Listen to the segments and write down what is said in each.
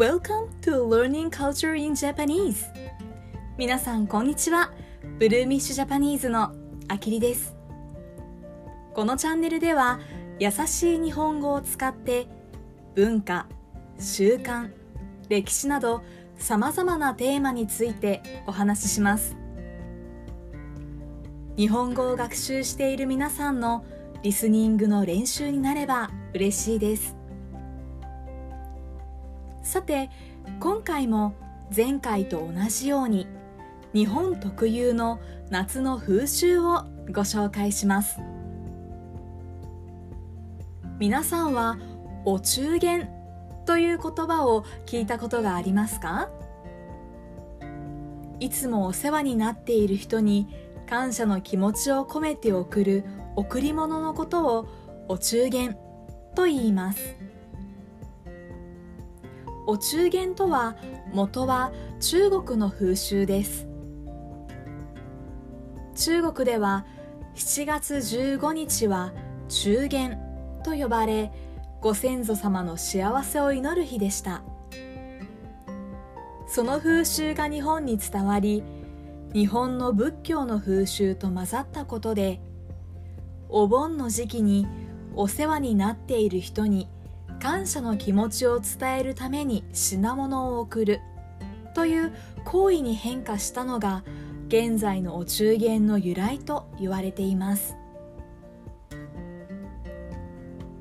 Welcome to Learning Culture in Japanese. 皆さんこんにちは。ブルーミッシュジャパニーズのあきりです。このチャンネルでは優しい日本語を使って文化、習慣、歴史などさまざまなテーマについてお話しします。日本語を学習している皆さんのリスニングの練習になれば嬉しいです。さて今回も前回と同じように日本特有の夏の風習をご紹介します。皆さんはお中元という言葉を聞いたことがありますか？いつもお世話になっている人に感謝の気持ちを込めて送る贈り物のことをお中元と言います。お中元とは元は中国の風習です。中国では7月15日は中元と呼ばれご先祖様の幸せを祈る日でした。その風習が日本に伝わり日本の仏教の風習と混ざったことでお盆の時期にお世話になっている人に感謝の気持ちを伝えるために品物を贈る。という行為に変化したのが現在のお中元の由来と言われています。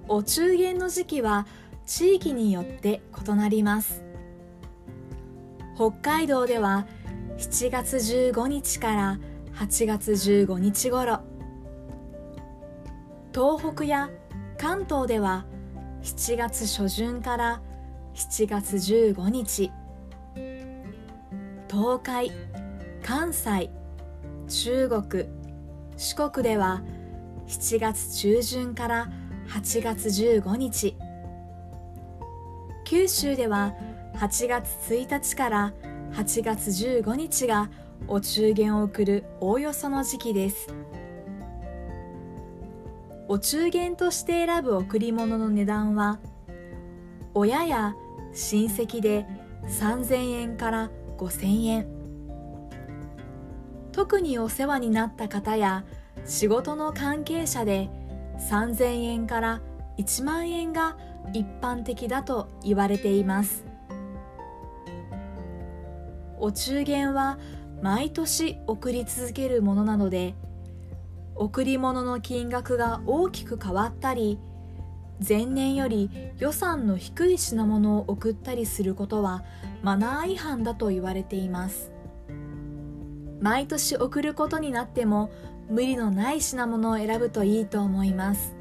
お中元の時期は地域によって異なります。北海道では7月15日から8月15日頃。東北や関東では7月初旬から7月15日。東海関西中国四国では7月中旬から8月15日。九州では8月1日から8月15日がお中元を贈るおおよその時期です。お中元として選ぶ贈り物の値段は親や親戚で3000円から5000円。特にお世話になった方や仕事の関係者で3000円から1万円が一般的だと言われています。お中元は毎年送り続けるものなので贈り物の金額が大きく変わったり前年より予算の低い品物を送ったりすることはマナー違反だと言われています。毎年送ることになっても無理のない品物を選ぶといいと思います。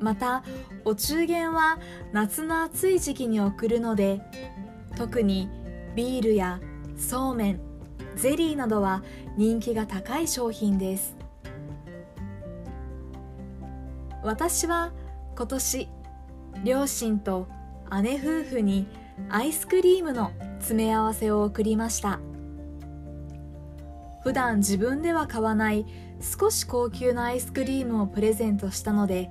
またお中元は夏の暑い時期に送るので特にビールやそうめんゼリーなどは人気が高い商品です。私は今年両親と姉夫婦にアイスクリームの詰め合わせを送りました。普段自分では買わない少し高級なアイスクリームをプレゼントしたので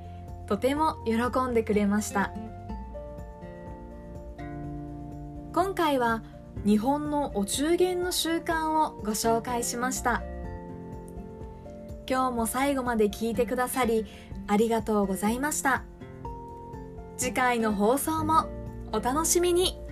とても喜んでくれました。今回は日本のお中元の習慣をご紹介しました。今日も最後まで聞いてくださりありがとうございました。次回の放送もお楽しみに。